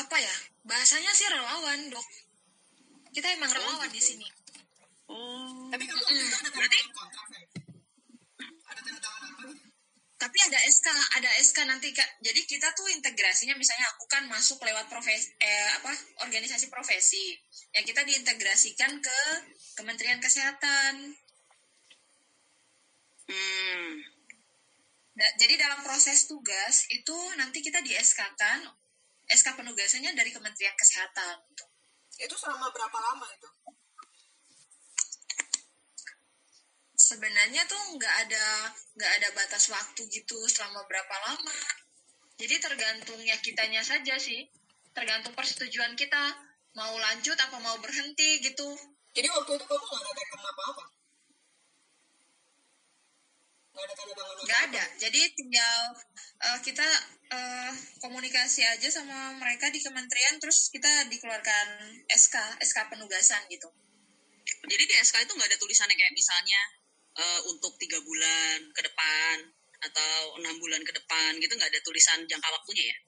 apa ya bahasanya sih relawan dok kita emang relawan di sini Oh. Tapi kamu itu ada Berarti- tangan kontrak, Fen? Ada tanda tangan apa gitu? tapi ada SK ada SK nanti kak jadi kita tuh integrasinya misalnya aku kan masuk lewat profesi eh, apa organisasi profesi ya kita diintegrasikan ke Kementerian Kesehatan Hmm. Da- jadi dalam proses tugas itu nanti kita di SK kan SK penugasannya dari Kementerian Kesehatan. Itu selama berapa lama itu? sebenarnya tuh nggak ada nggak ada batas waktu gitu selama berapa lama. Jadi tergantungnya kitanya saja sih. Tergantung persetujuan kita. Mau lanjut apa mau berhenti gitu. Jadi waktu itu kamu nggak ada apa-apa? Nggak ada tanda tangan nggak ada. Jadi tinggal eh, kita eh, komunikasi aja sama mereka di kementerian terus kita dikeluarkan SK SK penugasan gitu. Jadi di SK itu nggak ada tulisannya kayak misalnya eh, untuk tiga bulan ke depan atau enam bulan ke depan gitu nggak ada tulisan jangka waktunya ya?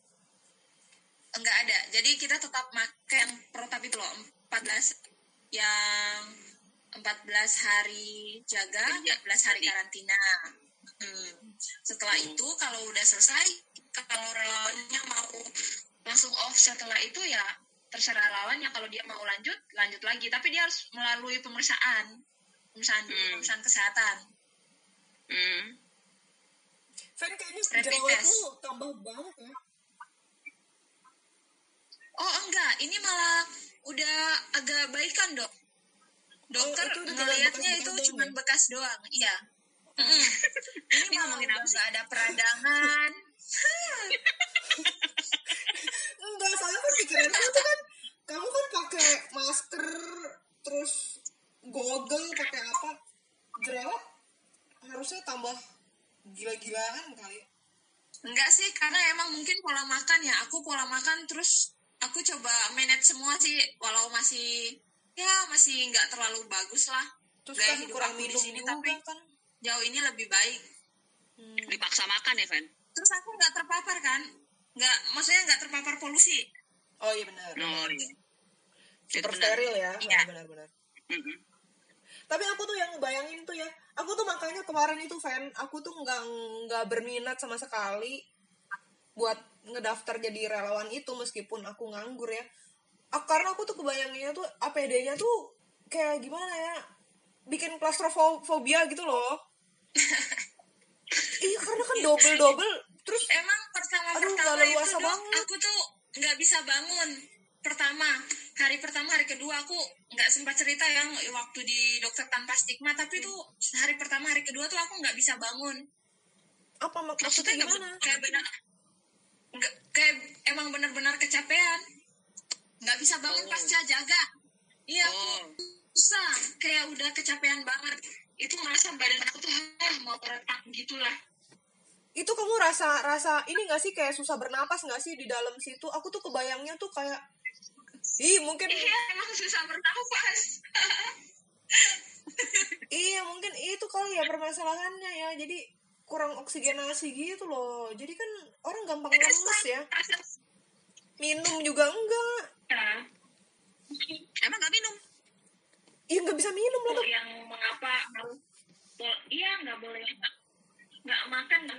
enggak ada. Jadi kita tetap pakai yang protap itu loh 14 yang 14 hari jaga Iya, 14 hari jadi- karantina. Hmm. setelah itu kalau udah selesai kalau relawannya mau langsung off setelah itu ya terserah lawannya kalau dia mau lanjut lanjut lagi. Tapi dia harus melalui pemeriksaan. Pemeriksaan Hmm. pemeriksaan kesehatan. Hmm. Fen kayaknya tambah banget ya. oh enggak. Ini malah udah agak baikan dok dokter Oh, itu ngelihatnya itu cuma bekas doang iya. Ini ngomongin apa sih? nggak ada peradangan. Enggak, soalnya kan pikiranku itu kan kamu kan pakai masker terus goggle pakai apa? Jerawat harusnya tambah gila-gilaan kali. Enggak sih karena emang mungkin pola makan ya. Aku pola makan terus aku coba manage semua sih walau masih ya masih nggak terlalu bagus lah terus Gaya kan hidup kurang aku di minum sini, juga tapi kan jauh ini lebih baik Hmm. Dipaksa makan ya, Fen? terus aku nggak terpapar kan nggak maksudnya nggak terpapar polusi oh iya benar Oh iya. Super benar. steril ya Iya. Oh, benar-benar Mm-mm. tapi aku tuh yang bayangin tuh ya aku tuh makanya kemarin itu fan aku tuh nggak nggak berminat sama sekali buat ngedaftar jadi relawan itu meskipun aku nganggur ya Ah, karena aku tuh kebayanginnya tuh APD-nya tuh kayak gimana ya bikin klaustrofobia gitu loh. Iya karena kan double double terus emang pertama Aduh, pertama itu Dok, banget. aku tuh nggak bisa bangun. Pertama hari pertama hari kedua aku nggak sempat cerita yang waktu di dokter tanpa stigma. Tapi tuh hari pertama hari kedua tuh aku nggak bisa bangun. Apa mak- maksudnya Maksudnya gimana? kayak benar kayak emang benar-benar kecapean nggak bisa bangun. Oh. pasca jaga. Iya aku Oh. susah. Kayak udah kecapean banget. Itu merasa badan aku tuh mau retak gitulah. Itu kamu rasa rasa ini gak sih kayak susah bernapas gak sih di dalam situ? Aku tuh kebayangnya tuh kayak ih mungkin iya emang susah bernafas iya mungkin itu kali ya permasalahannya ya. Jadi kurang oksigenasi gitu loh. Jadi kan orang gampang lemes ya. Minum juga enggak Emang nggak minum? iya nggak bisa minum loh yang mengapa iya nggak boleh nggak nggak makan nggak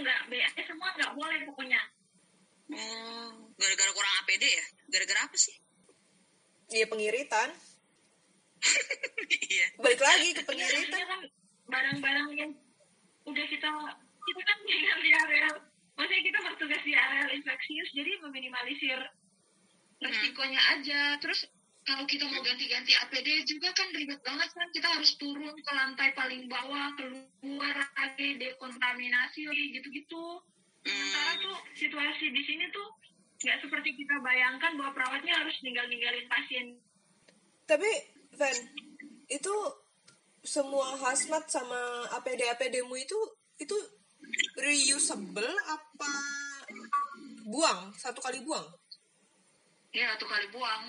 nggak BS semua nggak boleh pokoknya Oh, gara-gara kurang APD ya? Gara-gara apa sih? iya pengiritan Iya. balik lagi ke Iya, pengiritan maksudnya kan barang-barang yang udah kita kita kan tinggal di area maksudnya kita bertugas di area infeksius jadi meminimalisir resikonya aja. Terus kalau kita mau ganti-ganti APD juga kan ribet banget kan kita harus turun ke lantai paling bawah keluar lagi dekontaminasi lagi gitu-gitu. Sementara tuh situasi di sini tuh nggak seperti kita bayangkan bahwa perawatnya harus ninggal-ninggalin pasien. Tapi Van itu semua hazmat sama APD APD-mu itu itu reusable apa buang? Satu kali buang ya satu kali buang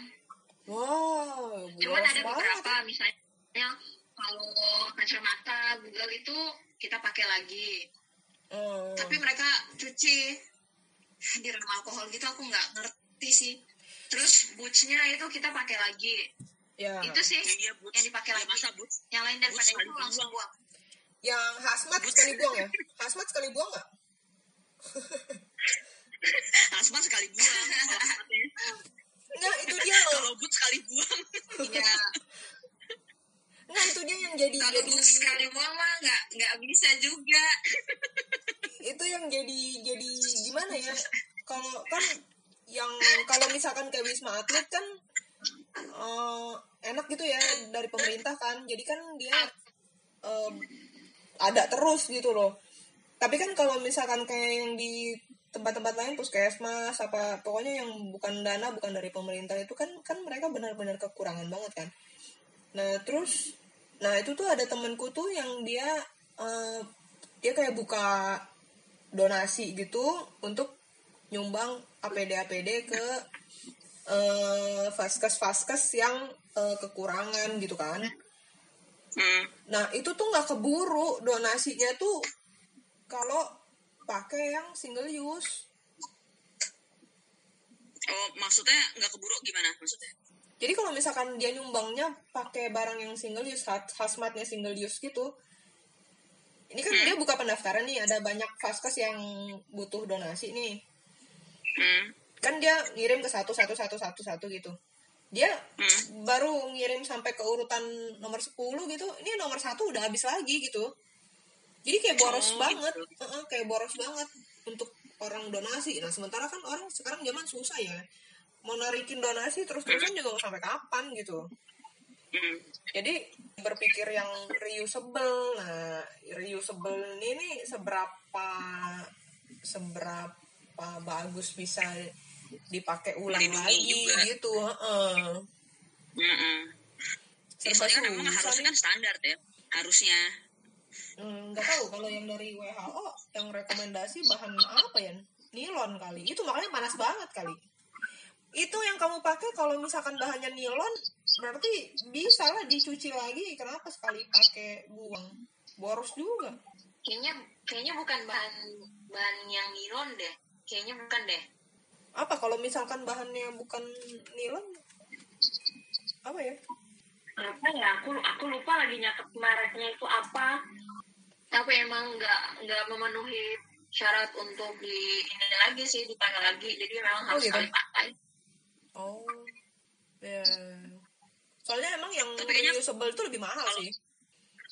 wow Cuman ada banget. beberapa misalnya kalau kacamata Google itu kita pakai lagi. Hmm. Tapi mereka cuci. Nama alkohol gitu aku nggak ngerti sih. Terus bootsnya itu kita pakai lagi. ya Itu sih Ya, iya, Boots. yang dipakai Ya, lagi. masa Boots? Yang lain daripada Boots itu langsung buang. buang. yang hazmat sekali buang ya hazmat sekali buang nggak Asma sekali buang. Kalau Asmatnya. Nggak, itu dia loh Kalau Boots sekali buang. Iya. Nggak, itu dia yang jadi Kalau jadi sekali buang mah nggak nggak bisa juga. itu yang jadi jadi gimana ya kalau kan yang kalau misalkan kayak wisma atlet kan eh, enak gitu ya dari pemerintah kan jadi kan dia eh, ada terus gitu loh tapi kan kalau misalkan kayak yang di tempat-tempat lain puskesmas apa pokoknya yang bukan dana bukan dari pemerintah itu kan kan mereka benar-benar kekurangan banget kan nah terus nah itu tuh ada temenku tuh yang dia eh, dia kayak buka donasi gitu untuk nyumbang APD APD ke eh, vaskes vaskes yang eh, kekurangan gitu kan Hmm. nah itu tuh nggak keburu donasinya tuh kalau pakai yang single use Oh, maksudnya nggak keburu gimana maksudnya? jadi kalau misalkan dia nyumbangnya pakai barang yang single use hazmatnya single use gitu ini kan dia buka pendaftaran nih ada banyak vaskes yang butuh donasi nih Hmm. kan dia ngirim ke satu satu satu satu satu gitu dia Hmm. baru ngirim sampai ke urutan nomor 10 gitu ini nomor satu udah habis lagi gitu jadi kayak boros Oh, banget gitu. Heeh, kayak boros banget untuk orang donasi nah sementara kan orang sekarang zaman susah ya mau narikin donasi terus terusan juga sampai kapan gitu Hmm. jadi berpikir yang reusable nah reusable ini nih seberapa seberapa bagus bisa dipakai ulang Melindungi lagi juga. gitu heeh. Mm-mm. Ya, Serba soalnya kan memang susah harusnya kan standar ya. Harusnya. Hmm, nggak tahu kalau yang dari WHO yang rekomendasi bahan apa ya? Nilon kali. Itu makanya panas banget kali. Itu yang kamu pakai kalau misalkan bahannya nilon berarti bisa lah dicuci lagi. Kenapa sekali pakai buang? Boros juga. Kayaknya kayaknya bukan bahan bahan yang nilon deh. Kayaknya bukan deh. apa? Kalau misalkan bahannya bukan nilon? Apa ya? Apa ya? Aku aku lupa lagi nyatet mereknya itu apa tapi emang nggak nggak memenuhi syarat untuk di ini lagi sih dipakai lagi. Jadi memang Oh, harus gitu. sekali pakai oh ya soalnya emang yang Tapi kayaknya- reusable itu lebih mahal sih.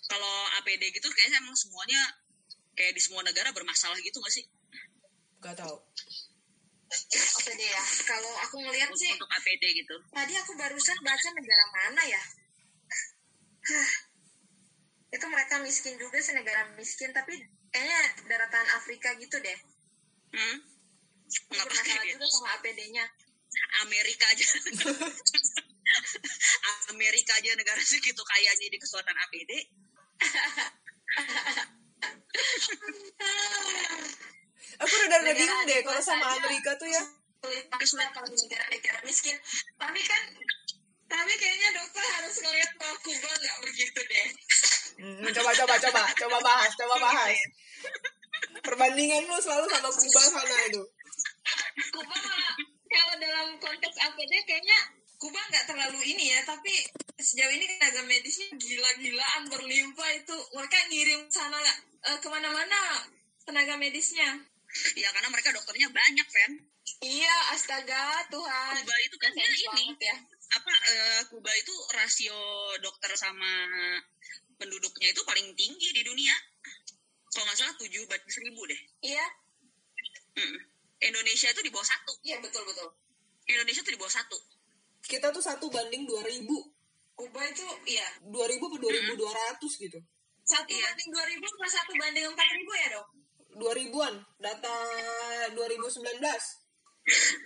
Kalau APD gitu kayaknya emang semuanya kayak di semua negara bermasalah gitu gak sih? nggak tahu. Apa deh ya. Kalau aku ngelihat sih Untuk APD gitu. tadi aku barusan baca negara mana ya? Hah, itu mereka miskin juga sih negara miskin tapi kayaknya daratan Afrika gitu deh Hmm? Nggak bermasalah pakai juga sama APD-nya Amerika aja. Amerika aja negara segitu kayanya di kesuatan APD. aku rada Negara bingung deh kalau sama. Amerika tuh ya sulit banget kalau di negara-negara miskin tapi kan tapi kayaknya dokter harus ngeliat bahwa Kuba nggak begitu deh. Hmm, coba coba coba coba bahas coba bahas. Perbandingan lu selalu sama Kuba sana itu. Kuba kalau dalam konteks APD kayaknya Kuba nggak terlalu ini ya tapi sejauh ini tenaga medisnya gila-gilaan berlimpah itu. Mereka ngirim sana eh, ke mana-mana tenaga medisnya. Ya karena mereka dokternya banyak, Fen. iya astaga Tuhan. Kuba itu kan dia ini. ya Apa eh, Kuba itu rasio dokter sama penduduknya itu paling tinggi di dunia. Kalau nggak salah 7 banding seribu deh. iya Mm. Indonesia itu di bawah satu. iya betul betul Indonesia itu di bawah satu. kita tuh satu banding 2000 Kuba itu iya 2000 apa 2200 gitu satu Iya. banding dua ribu plus satu banding empat ribu ya dok 2000-an data 2019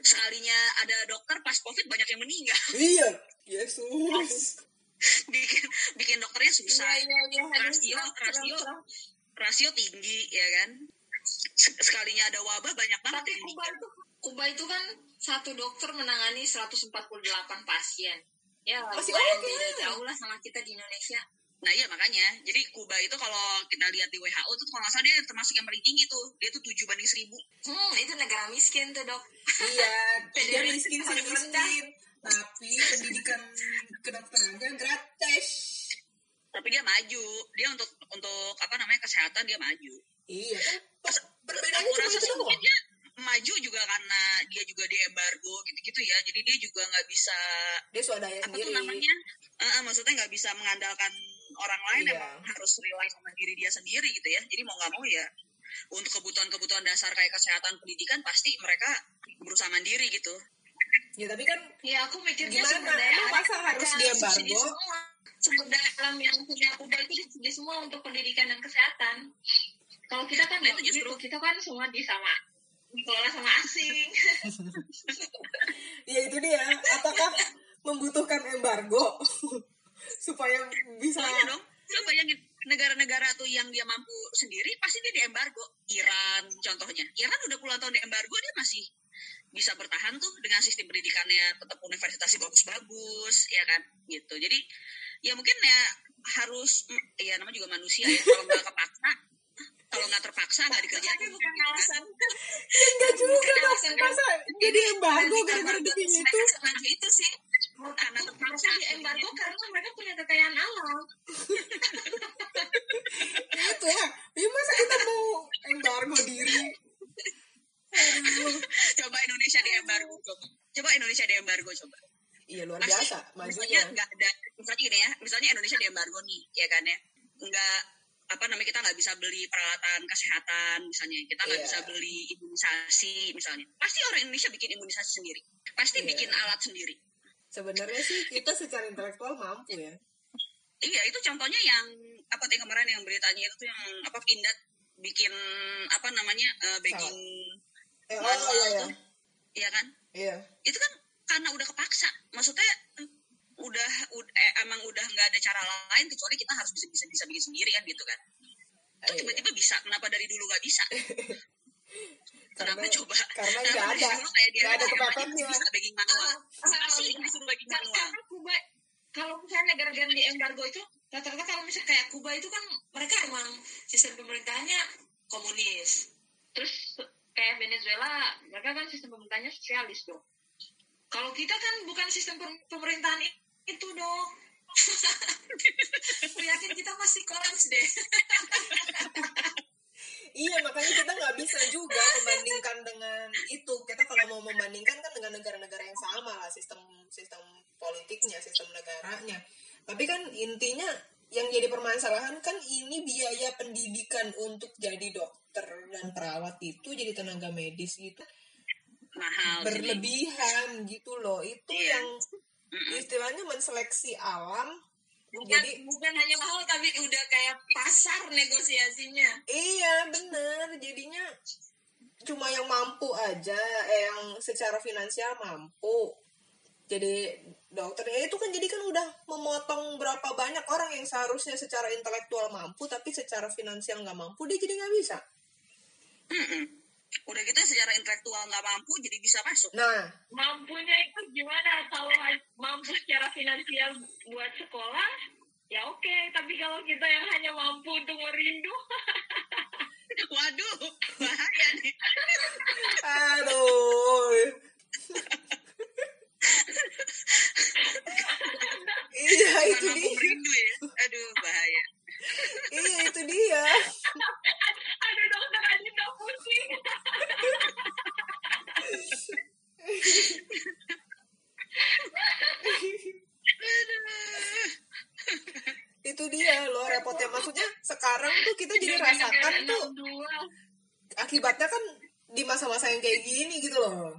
Sekalinya ada dokter pas covid banyak yang meninggal. iya Yesus bikin bikin dokternya susah. iya iya rasio rasio rasio tinggi ya kan Se- sekalinya ada wabah banyak banget tapi yang Kuba itu Kuba itu kan satu dokter menangani 148 pasien ya Masih lumayan oke beda lah. jauh lah sama kita di Indonesia Nah iya makanya, jadi Kuba itu kalau kita lihat di WHO tuh kalau nggak salah dia termasuk yang paling tinggi tuh, dia tuh 7 banding 1000. Hmm, itu negara miskin tuh dok. Iya dia miskin sih miskin tapi pendidikan kedokterannya gratis. Tapi dia maju, dia untuk untuk apa namanya kesehatan dia maju. iya kan perbedaannya Aku rasa itu sih mungkin dia maju juga karena dia juga di embargo gitu-gitu ya, jadi dia juga nggak bisa dia swadaya apa sendiri. tuh namanya, eh, maksudnya nggak bisa mengandalkan orang lain, Iya. emang harus rely sama diri dia sendiri gitu ya. Jadi mau nggak mau ya untuk kebutuhan-kebutuhan dasar kayak kesehatan pendidikan pasti mereka berusaha mandiri gitu. ya tapi kan Ya aku mikirnya Gimana? sumber daya alam masa harus subsidi semua. Sumber daya alam yang punya Kuba itu disubsidi semua untuk pendidikan dan kesehatan. Kalau kita kan Nah, nggak itu justru. begitu. kita kan semua di sama dikelola sama asing. ya itu dia apakah membutuhkan embargo supaya bisa Soalnya dong, coba bayangin negara-negara tuh yang dia mampu sendiri pasti dia diembargo. Iran contohnya. Iran udah puluhan tahun diembargo dia masih bisa bertahan tuh dengan sistem pendidikannya tetap universitasnya bagus-bagus ya kan gitu. Jadi ya mungkin ya harus ya namanya juga manusia ya kalau nggak kepaksa kalau nggak terpaksa nggak dikerjain Tapi bukan alasan. enggak juga Bukan Mas. alasan masa jadi embargo gara-gara Embargo itu itu sih. Karena terpaksa Mereka di embargo karena mereka punya kekayaan alam. itu ya. Ya masa kita mau embargo diri? Aduh. coba Indonesia diembargo coba. Coba Indonesia diembargo coba. Iya luar Pasti, biasa majunya. nggak ada misalnya gini ya misalnya Indonesia di embargo nih ya kan ya. Nggak apa namanya kita nggak bisa beli peralatan kesehatan misalnya. Kita nggak Iya. bisa beli imunisasi misalnya. Pasti orang Indonesia bikin imunisasi sendiri. Pasti Iya. bikin alat sendiri sebenarnya sih kita secara intelektual mampu ya. Iya itu contohnya yang apa tadi kemarin yang beritanya itu tuh yang apa pindad bikin apa namanya eh, baking eh, oh manual iya. iya iya kan? Iya. Itu kan karena udah kepaksa. Maksudnya eh, udah, ud- eh, emang udah nggak ada cara lain kecuali kita harus bisa bisa bisa bikin sendiri kan gitu kan. Iya. tiba-tiba bisa? Kenapa dari dulu nggak bisa kenapa Karena- coba? karena nggak ada. dulu kayak dia Nggak ada "Ah, kepepetnya." bisa baking manual? Ah, Kenapa sih disuruh Kan manual. karena Kuba kalau misalnya negara-negara di embargo itu rata-rata kalau misalnya kayak Kuba itu kan mereka emang sistem pemerintahannya komunis. Terus kayak Venezuela mereka kan sistem pemerintahannya sosialis dong. Kalau kita kan bukan sistem pem- pemerintahan itu dong. Aku yakin kita masih kolaps deh Iya makanya kita nggak bisa juga membandingkan dengan itu. Kita kalau mau membandingkan kan dengan negara-negara yang sama lah sistem sistem politiknya, sistem negaranya. Tapi kan intinya yang jadi permasalahan kan ini biaya pendidikan untuk jadi dokter dan perawat itu jadi tenaga medis gitu mahal berlebihan gitu loh. Itu Iya. yang istilahnya menseleksi alam. Bukan Jadi bukan hanya mahal tapi udah kayak pasar negosiasinya. Iya bener. Jadinya cuma yang mampu aja eh, yang secara finansial mampu. Jadi dokter ya itu kan jadi kan udah memotong berapa banyak orang yang seharusnya secara intelektual mampu tapi secara finansial nggak mampu dia jadi nggak bisa. Udah gitu secara intelektual nggak mampu jadi bisa masuk. Nah. Mampunya itu gimana? Kalau mampu secara finansial buat sekolah ya oke. Tapi kalau kita yang hanya mampu untuk merindu waduh bahaya nih. Aduh. Iya itu dia. merindu ya. Aduh bahaya iya itu dia. Ada dokter aja tak pusing? Itu dia loh repotnya. Maksudnya sekarang tuh kita jadi rasakan tuh akibatnya kan di masa-masa yang kayak gini gitu loh.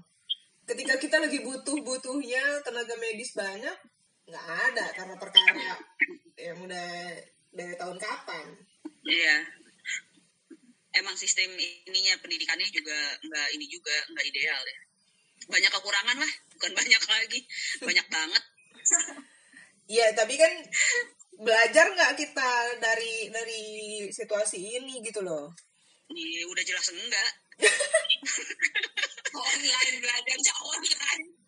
Ketika kita lagi butuh-butuhnya tenaga medis banyak nggak ada karena perkara yang udah dari tahun kapan Iya. Emang sistem ininya pendidikannya juga nggak ini juga nggak ideal ya. Banyak kekurangan lah, bukan banyak lagi, banyak banget. Iya tapi kan belajar nggak kita dari dari situasi ini gitu loh Ini udah jelas enggak. online belajarnya online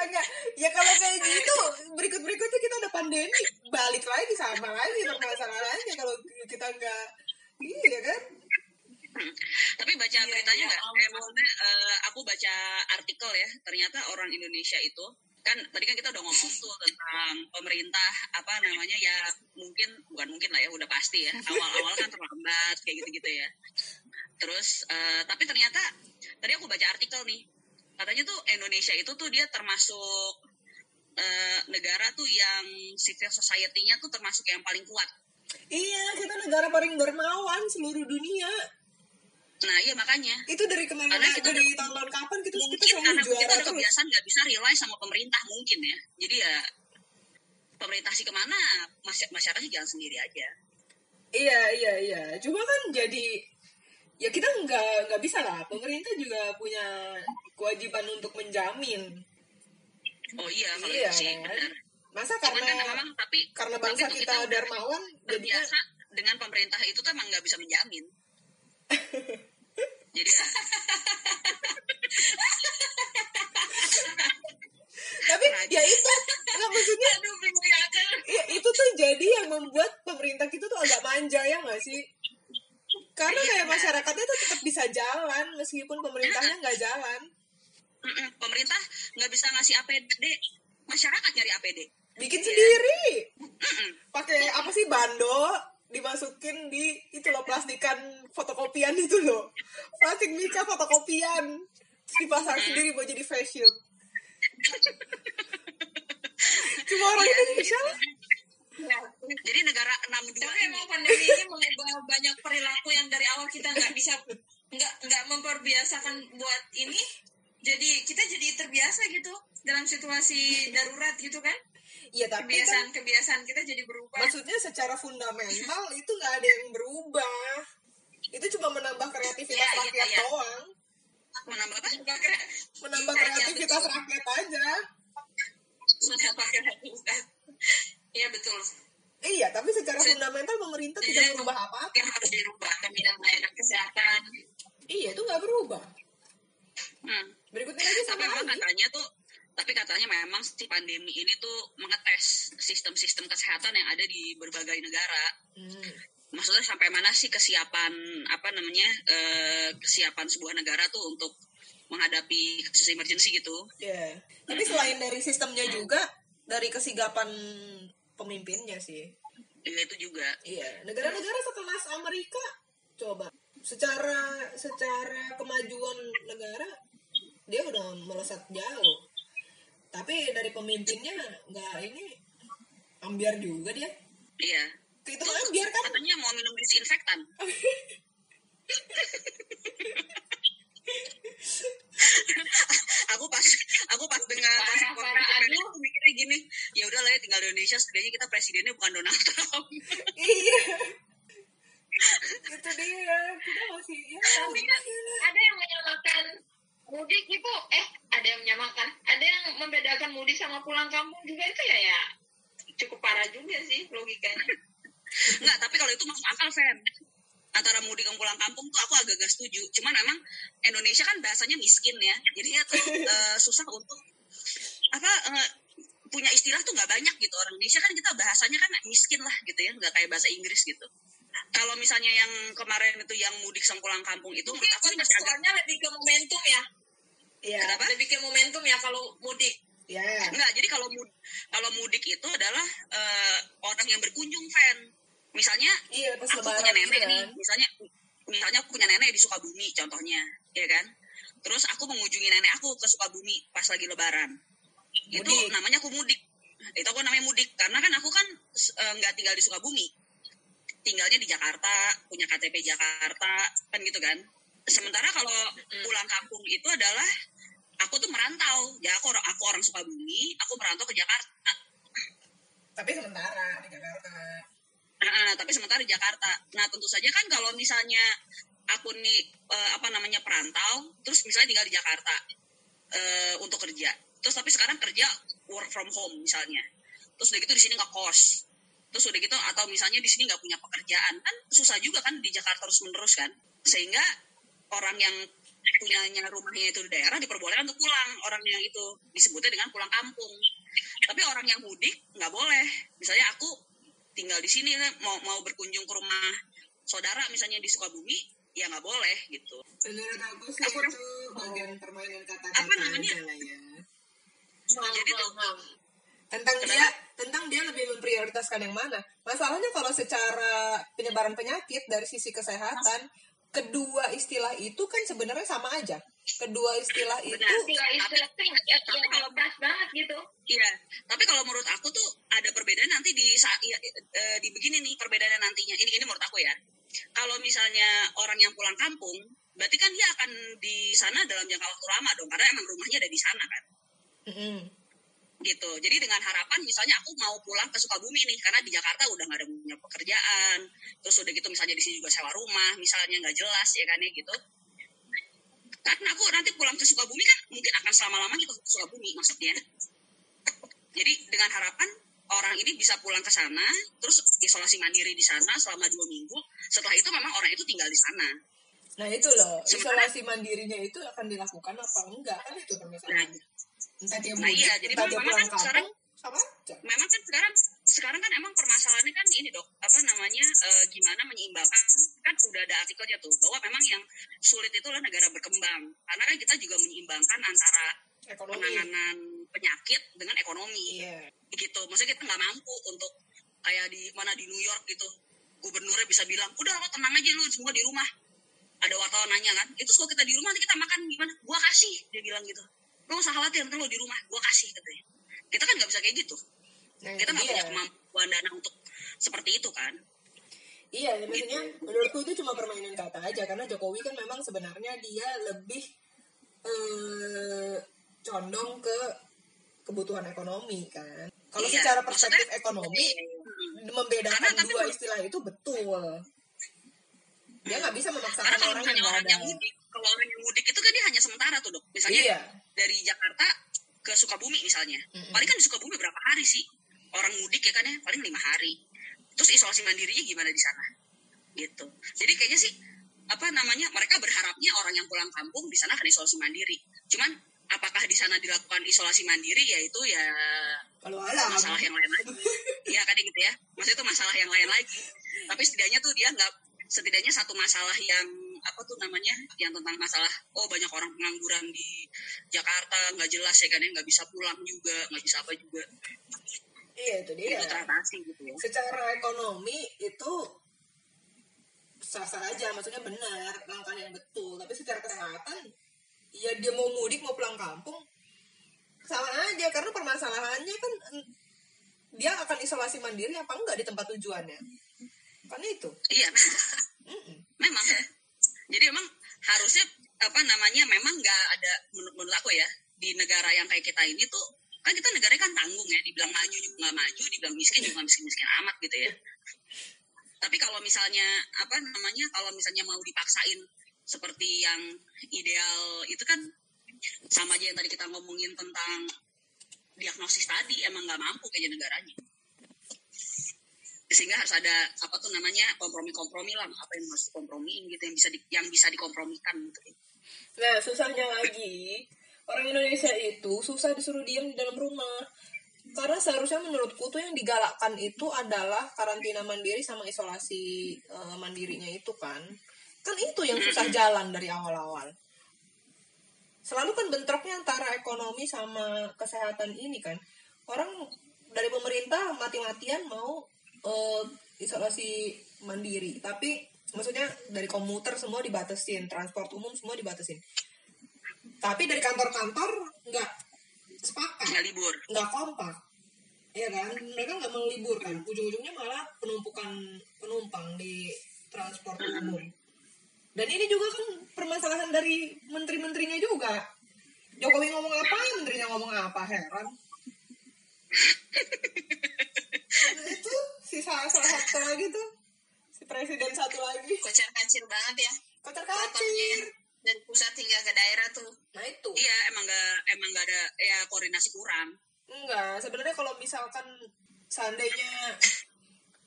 Enggak, ya kalau kayak gitu berikut berikutnya kita ada pandemi balik lagi sama lagi permasalahannya kalau kita nggak iya kan Tapi baca Iya, beritanya iya, nggak? ampun. eh, maksudnya eh, aku baca artikel ya. Ternyata orang Indonesia itu kan tadi kan kita udah ngomong tuh tentang pemerintah apa namanya ya mungkin bukan mungkin lah ya udah pasti ya awal-awal kan terlambat kayak gitu-gitu ya. Terus eh, tapi ternyata tadi aku baca artikel nih katanya tuh Indonesia itu tuh dia termasuk eh, negara tuh yang civil society-nya tuh termasuk yang paling kuat. iya kita negara paling dermawan seluruh dunia. Nah iya makanya. Itu dari ke mana Karena kita dari tahun-tahun kapan kita kita mungkin selalu karena kita juara terus. kebiasaan nggak bisa rely sama pemerintah mungkin ya. Jadi ya pemerintah sih ke mana masy- masyarakatnya jalan sendiri aja. Iya iya iya. Cuma kan jadi ya kita nggak nggak bisa lah. Pemerintah juga punya kewajiban untuk menjamin. oh iya kalau Iya, itu sih kan? benar Masa cuman kan karena memang tapi karena tapi bangsa tuh kita udah dermawan jadinya dengan pemerintah itu tuh emang nggak bisa menjamin jadi ya tapi ya itu nggak maksudnya Aduh, ya, itu tuh jadi yang membuat pemerintah kita tuh agak manja ya nggak sih? Karena kayak masyarakatnya tuh tetap bisa jalan meskipun pemerintahnya nggak jalan. pemerintah nggak bisa ngasih APD masyarakat nyari APD Bikin sendiri. Mm-mm. pakai apa sih bando dimasukin di itu loh plastikan fotokopian itu loh. Plastik mica fotokopian. Terus dipasang sendiri buat jadi face shield. Cuma orang Iya. Indonesia lah. Ya, jadi negara 62 tapi ini. emang pandemi ini mengubah banyak perilaku yang dari awal kita nggak bisa nggak nggak memperbiasakan buat ini. Jadi kita jadi terbiasa gitu dalam situasi darurat gitu kan? Iya tapi kan kebiasaan-kebiasaan kita jadi berubah. Maksudnya secara fundamental itu nggak ada yang berubah. Itu cuma menambah kreativitas Iya, iya, rakyat iya. doang. Menambah apa? Menambah Iya, iya, kreativitas. rakyat aja. Pakai bukan iya betul. Iya tapi secara fundamental pemerintah tidak merubah apa-apa yang harus dirubah bidang layanan kesehatan. Iya itu nggak berubah. Hmm. berikutnya lagi tapi sama lagi. katanya tuh tapi katanya memang si pandemi ini tuh mengetes sistem-sistem kesehatan yang ada di berbagai negara. Hmm. maksudnya sampai mana sih kesiapan apa namanya eh, kesiapan sebuah negara tuh untuk menghadapi krisis emergency gitu? Ya. Tapi selain dari sistemnya juga dari kesigapan pemimpinnya sih. ya itu juga Iya, negara-negara sekelas Amerika coba secara secara kemajuan negara dia udah melesat jauh. Tapi dari pemimpinnya nggak ini ambiar juga dia. iya Itu ambiar kan? katanya mau minum disinfektan aku pas aku pas dengar pas Parah, pas parah. Wikipedia, Aduh. aku mikirnya gini ya udah lah ya tinggal di Indonesia setidaknya kita presidennya bukan Donald Trump iya. itu dia. Kita masih ya. ada yang menyamakan mudik itu eh ada yang menyamakan ada yang membedakan mudik sama pulang kampung juga itu ya ya cukup parah juga sih logikanya Enggak, tapi kalau itu masuk akal, Fen. Antara mudik dan pulang kampung tuh aku agak-agak setuju. Cuman memang Indonesia kan bahasanya miskin ya. Jadi ya tuh eh, susah untuk apa eh, punya istilah tuh nggak banyak gitu. Orang Indonesia kan kita bahasanya kan miskin lah gitu ya, nggak kayak bahasa Inggris gitu. Kalau misalnya yang kemarin itu yang mudik sama pulang kampung itu menurut aku sih masih agak soalnya lebih ke momentum ya Iya. Kenapa? lebih ke momentum ya kalau mudik Ya. Enggak, jadi kalau mudik, kalau mudik itu adalah eh, orang yang berkunjung, Fan. Misalnya Iya, pas aku punya nenek nih kan. misalnya misalnya aku punya nenek di Sukabumi contohnya ya kan? Terus aku mengunjungi nenek aku ke Sukabumi pas lagi lebaran. Itu Mudik. namanya aku mudik. Itu aku namanya mudik karena kan aku kan eh, nggak tinggal di Sukabumi. Tinggalnya di Jakarta punya KTP Jakarta kan gitu kan? Sementara kalau pulang kampung itu adalah aku tuh merantau. Ya aku orang aku orang Sukabumi aku merantau ke Jakarta. Tapi sementara di Jakarta. Nah, tapi sementara di Jakarta. Nah, tentu saja kan kalau misalnya aku nih eh, apa namanya perantau, terus misalnya tinggal di Jakarta eh, untuk kerja, terus tapi sekarang kerja work from home misalnya, terus udah gitu di sini nggak kos, terus udah gitu atau misalnya di sini nggak punya pekerjaan, kan susah juga kan di Jakarta terus menerus kan, sehingga orang yang punyanya rumahnya itu di daerah diperbolehkan untuk pulang. Orang yang itu disebutnya dengan pulang kampung. Tapi orang yang mudik nggak boleh. Misalnya aku tinggal di sini mau mau berkunjung ke rumah saudara misalnya di Sukabumi ya nggak boleh gitu. Menurut aku sih Aku itu bagian permainan kata-kata Apa namanya? aja lah ya. Jadi tuh tentang dia tentang dia lebih memprioritaskan yang mana? Masalahnya kalau secara penyebaran penyakit dari sisi kesehatan kedua istilah itu kan sebenarnya sama aja kedua istilah itu Benar. istilah istilah itu yang, yang, Tapi yang kalau- pas banget gitu Iya, tapi kalau menurut aku tuh ada perbedaan nanti di saat ya, eh, di begini nih perbedaannya nantinya. Ini ini menurut aku ya. Kalau misalnya orang yang pulang kampung, berarti kan dia akan di sana dalam jangka waktu lama dong, karena emang rumahnya ada di sana kan. Mm-mm. Gitu. Jadi dengan harapan misalnya aku mau pulang ke Sukabumi nih, karena di Jakarta udah nggak ada punya pekerjaan, terus udah gitu misalnya di sini juga sewa rumah, misalnya nggak jelas ya kan ya gitu. Karena aku nanti pulang ke Sukabumi kan mungkin akan selama-lamanya ke Sukabumi maksudnya. Jadi dengan harapan orang ini bisa pulang ke sana, terus isolasi mandiri di sana selama dua minggu. Setelah itu memang orang itu tinggal di sana. nah itu loh Sementara- isolasi mandirinya itu akan dilakukan apa enggak kan itu Nah, permasalahannya entah dia Nah, mudik iya, jadi memang kan sekarang- sama aja. Memang kan sekarang sekarang kan emang permasalahannya kan ini dok. Apa namanya eh, gimana menyeimbangkan? Kan udah ada artikelnya tuh bahwa memang yang sulit itu adalah negara berkembang. Karena kan kita juga menyeimbangkan antara ekonomi. penanganan penyakit dengan ekonomi. Iya. Gitu. Maksudnya kita nggak mampu untuk kayak di mana di New York gitu. Gubernurnya bisa bilang udah lo tenang aja lu semua di rumah. Ada wartawan nanya kan itu kalau kita di rumah nanti kita makan gimana? Gua kasih dia bilang gitu. Lo usah khawatir ntar lo di rumah gua kasih katanya kita kan nggak bisa kayak gitu nah kita nggak dia punya kemampuan dana untuk seperti itu kan Iya, ya, maksudnya menurutku itu cuma permainan kata aja karena Jokowi kan memang sebenarnya dia lebih eh, condong ke kebutuhan ekonomi kan. Kalau Iya, secara perspektif ekonomi Hmm. membedakan Karena tapi dua menurut- istilah itu betul. Dia nggak bisa karena memaksakan kalau orang yang orang yang mudik kalau orang yang mudik itu kan dia hanya sementara tuh dok misalnya Iya. dari Jakarta ke Sukabumi misalnya. Mm-mm. paling kan di Sukabumi berapa hari sih? Orang mudik ya kan ya paling lima hari. Terus isolasi mandirinya gimana di sana? Gitu. Jadi kayaknya sih apa namanya mereka berharapnya orang yang pulang kampung di sana akan isolasi mandiri. Cuman apakah di sana dilakukan isolasi mandiri ya itu ya Kalau alam. masalah yang lain lagi. Iya kan ya gitu ya. Maksudnya itu masalah yang lain lagi. Tapi setidaknya tuh dia nggak setidaknya satu masalah yang apa tuh namanya yang tentang masalah oh banyak orang pengangguran di Jakarta nggak jelas ya kan ya nggak bisa pulang juga nggak bisa apa juga. Iya itu dia. itu teratasi gitu ya. Secara ekonomi itu sah-sah aja, maksudnya benar langkah yang betul. Tapi secara kesehatan, ya dia mau mudik mau pulang kampung sama aja. Karena permasalahannya kan mm, dia akan isolasi mandiri apa enggak di tempat tujuannya? Kan itu. Iya. Memang Mm-mm. memang jadi memang harusnya apa namanya memang nggak ada menurut, menurut aku ya di negara yang kayak kita ini tuh kan kita negaranya kan tanggung ya dibilang maju juga nggak maju dibilang miskin juga miskin miskin amat gitu ya. Tapi kalau misalnya apa namanya kalau misalnya mau dipaksain seperti yang ideal itu kan sama aja yang tadi kita ngomongin tentang diagnosis tadi emang nggak mampu kayaknya negaranya sehingga harus ada apa tuh namanya kompromi-kompromi lah apa yang harus dikompromiin gitu yang bisa di, yang bisa dikompromikan gitu. Nah susahnya lagi orang Indonesia itu susah disuruh diam di dalam rumah. Karena seharusnya menurutku tuh yang digalakkan itu adalah karantina mandiri sama isolasi eh, mandirinya itu kan. Kan itu yang susah jalan dari awal-awal. Selalu kan bentroknya antara ekonomi sama kesehatan ini kan. Orang dari pemerintah mati-matian mau eh, isolasi mandiri. Tapi maksudnya dari komuter semua dibatasin transport umum semua dibatasin. Tapi dari kantor-kantor nggak sepakat. Nggak libur. Nggak kompak. Ya kan? Mereka nggak mau libur kan? Ujung-ujungnya malah penumpukan penumpang di transport umum. Dan ini juga kan permasalahan dari menteri-menterinya juga. Jokowi ngomong apa menterinya ngomong apa? Heran itu si salah salah satu lagi tuh. Si presiden satu lagi. Kocar kacir banget ya. Kocar kacir. Dari pusat hingga ke daerah tuh. Nah itu. Iya emang nggak emang nggak ada ya koordinasi kurang. Enggak, sebenarnya kalau misalkan seandainya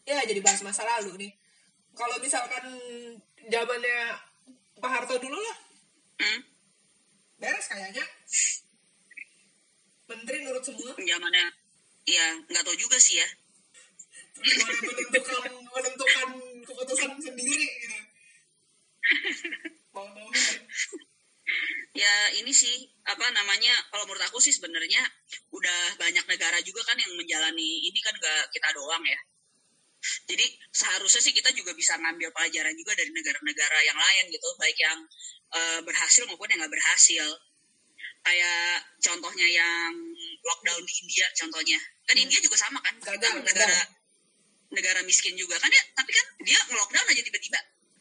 ya jadi bahas masa lalu nih. Kalau misalkan zamannya Pak Harto dulu lah, hmm? beres kayaknya. Menteri nurut semua. zamannya ya nggak tahu juga sih ya boleh menentukan menentukan keputusan sendiri gitu. Mau mau ya ini sih apa namanya kalau menurut aku sih sebenarnya udah banyak negara juga kan yang menjalani ini kan gak kita doang ya. Jadi seharusnya sih kita juga bisa ngambil pelajaran juga dari negara-negara yang lain gitu baik yang eh, berhasil maupun yang nggak berhasil. Kayak contohnya yang lockdown di India contohnya. Kan India juga sama kan? Gagal, Kita negara negara miskin juga kan ya tapi kan dia nge-lockdown aja tiba-tiba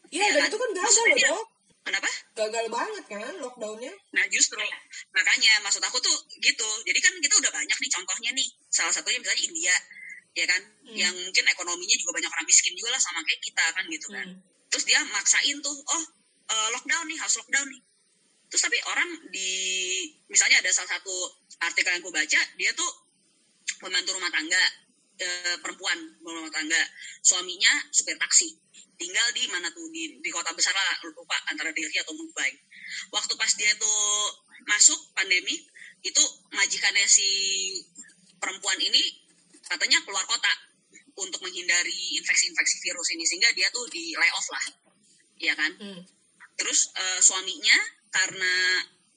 iya Iya dan kan? itu kan gagal loh Dok. kenapa gagal banget kan lockdownnya Nah justru makanya maksud aku tuh gitu. Jadi kan kita udah banyak nih contohnya nih. Salah satunya misalnya India, ya kan, Hmm. yang mungkin ekonominya juga banyak orang miskin juga lah sama kayak kita kan gitu kan. Hmm. Terus dia maksain tuh, oh eh, lockdown nih, harus lockdown nih. Terus tapi orang di misalnya ada salah satu artikel yang aku baca, dia tuh pembantu rumah tangga eh, perempuan rumah tangga, suaminya supir taksi. Tinggal di mana tuh? Di, di kota besar lah lupa antara Delhi atau Mumbai. Waktu pas dia tuh masuk pandemi itu majikannya si perempuan ini katanya keluar kota untuk menghindari infeksi-infeksi virus ini. Sehingga dia tuh di lay off lah. Ya kan? Hmm. terus eh, suaminya karena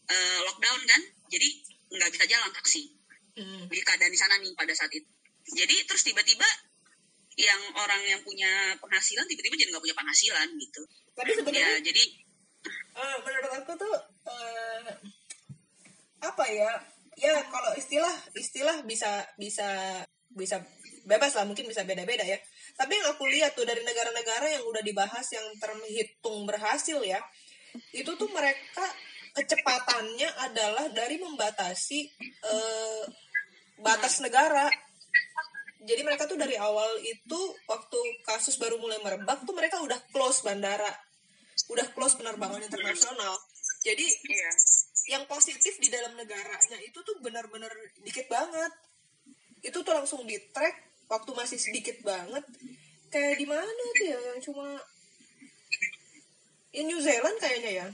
eh, lockdown kan jadi nggak bisa jalan taksi. Hmm. di keadaan di sana nih pada saat itu jadi terus tiba-tiba yang orang yang punya penghasilan tiba-tiba jadi nggak punya penghasilan gitu. Tapi sebenarnya ya jadi Eh, menurut aku tuh eh, apa ya? Ya kalau istilah istilah bisa bisa bisa bebas lah mungkin bisa beda-beda ya. Tapi yang aku lihat tuh dari negara-negara yang udah dibahas yang terhitung berhasil ya itu tuh mereka kecepatannya adalah dari membatasi eh, batas negara jadi mereka tuh dari awal itu waktu kasus baru mulai merebak tuh mereka udah close bandara udah close penerbangan internasional. Jadi iya yang positif di dalam negaranya itu tuh benar-benar dikit banget. Itu tuh langsung di track waktu masih sedikit banget. Kayak di mana tuh ya yang cuma ya New Zealand kayaknya ya.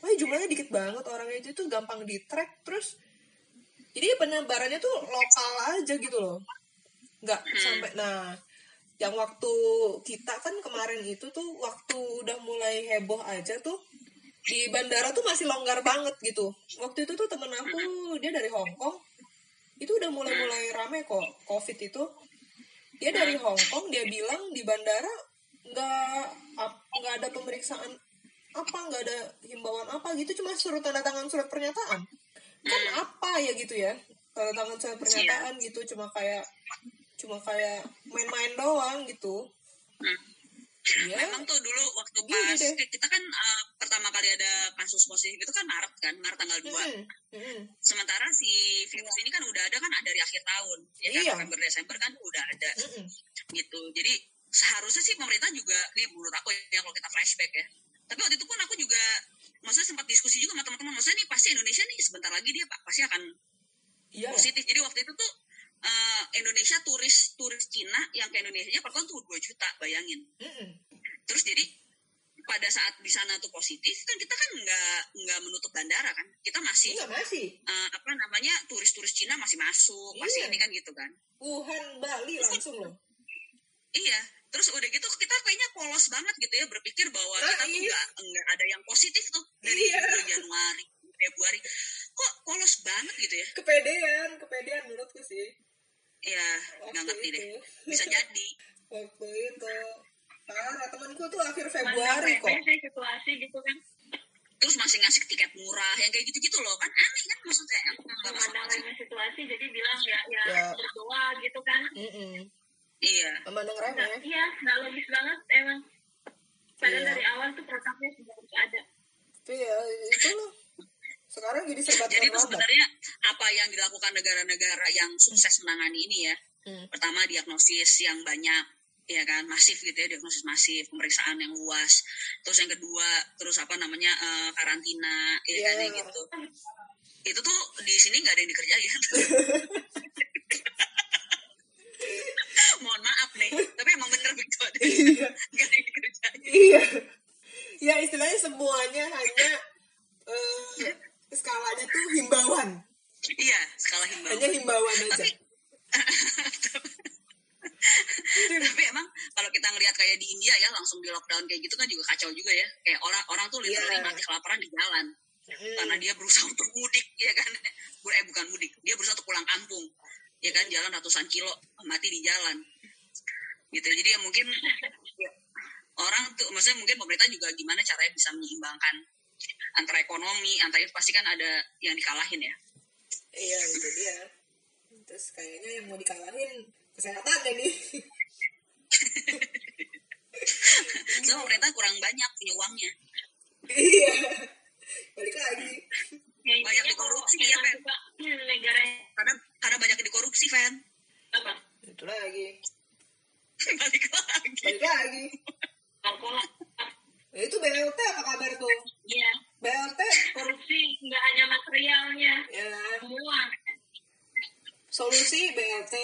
Wah jumlahnya dikit banget orangnya itu tuh gampang di track terus jadi penyebarannya tuh lokal aja gitu loh. Nggak sampai nah yang waktu kita kan kemarin itu tuh waktu udah mulai heboh aja tuh di bandara tuh masih longgar banget gitu. Waktu itu tuh temen aku dia dari Hong Kong itu udah mulai-mulai rame kok covid itu. Dia dari Hong Kong dia bilang di bandara nggak nggak ada pemeriksaan apa nggak ada himbauan apa gitu cuma suruh tanda tangan surat pernyataan. Kan apa ya gitu ya tanda tangan surat pernyataan gitu cuma kayak cuma kayak main-main doang gitu Hmm. ya memang tuh dulu waktu Iya pas deh. kita kan eh, pertama kali ada kasus positif itu kan Maret kan Maret tanggal 2 Mm-mm, mm-mm. sementara si virus ini kan udah ada kan dari akhir tahun ya kan Iya. November Desember kan udah ada Mm-mm. gitu jadi seharusnya sih pemerintah juga nih menurut aku ya kalau kita flashback ya tapi waktu itu pun aku juga maksudnya sempat diskusi juga sama teman-teman maksudnya nih pasti Indonesia nih sebentar lagi dia pak pasti akan iya positif jadi waktu itu tuh eh, Indonesia turis turis Cina yang ke Indonesia aja per tahun tuh 2 juta bayangin. Terus jadi pada saat di sana tuh positif kan kita kan nggak nggak menutup bandara kan? Kita masih Iya masih. eh, apa namanya turis-turis Cina masih masuk masih Iya. ini kan gitu kan? Wuhan Bali langsung loh. Iya terus udah gitu kita kayaknya polos banget gitu ya berpikir bahwa kita tuh Naif. nggak nggak ada yang positif tuh dari Iya. bulan Januari Februari. Kok polos banget gitu ya? Kepedean kepedean menurutku sih ya nggak ngerti deh. bisa jadi. Waktu itu. Parah temanku tuh akhir Februari kok. remeh sih situasi gitu kan. Terus masih ngasih tiket murah yang kayak gitu-gitu loh. Kan aneh kan maksudnya? Remeh situasi jadi bilang ya ya, Ya. berdoa gitu kan. Mm-mm. iya. Memandang remeh iya nggak logis banget emang. Padahal Iya. dari awal tuh protokolnya sudah harus ada. Tapi ya itu loh sekarang jadi serba jadi itu sebenarnya apa yang dilakukan negara-negara yang sukses menangani ini ya? Hmm. pertama diagnosis yang banyak ya kan masif gitu ya diagnosis masif pemeriksaan yang luas. Terus yang kedua terus apa namanya eh, karantina ya kan Iya. ya gitu. Itu tuh di sini nggak ada yang dikerjain. Mohon maaf nih tapi emang bener begitu ada Iya. nggak ada yang dikerjain. Iya. Ya istilahnya semuanya hanya eh, skalanya tuh himbauan. Iya, skala himbauan. Hanya himbauan aja. Tapi, tapi emang kalau kita ngelihat kayak di India ya langsung di lockdown kayak gitu kan juga kacau juga ya. Kayak orang orang tuh iya. literally yeah. mati kelaparan di jalan. Hmm. Karena dia berusaha untuk mudik ya kan. Eh bukan mudik, dia berusaha untuk pulang kampung. Ya kan jalan ratusan kilo mati di jalan. Gitu. Jadi ya mungkin ya, orang tuh maksudnya mungkin pemerintah juga gimana caranya bisa menyeimbangkan antara ekonomi antara itu pasti kan ada yang dikalahin ya Iya itu dia. Terus kayaknya yang mau dikalahin kesehatan ya nih. so pemerintah kurang banyak punya uangnya iya. Balik lagi. Ya, Banyak dikorupsi, ya, Fen? hmm, negara karena karena banyak dikorupsi fan apa Itu lagi. balik lagi Balik lagi. Ya, itu BLT apa kabar tuh? iya BLT korupsi nggak hanya materialnya ya semua solusi BLT.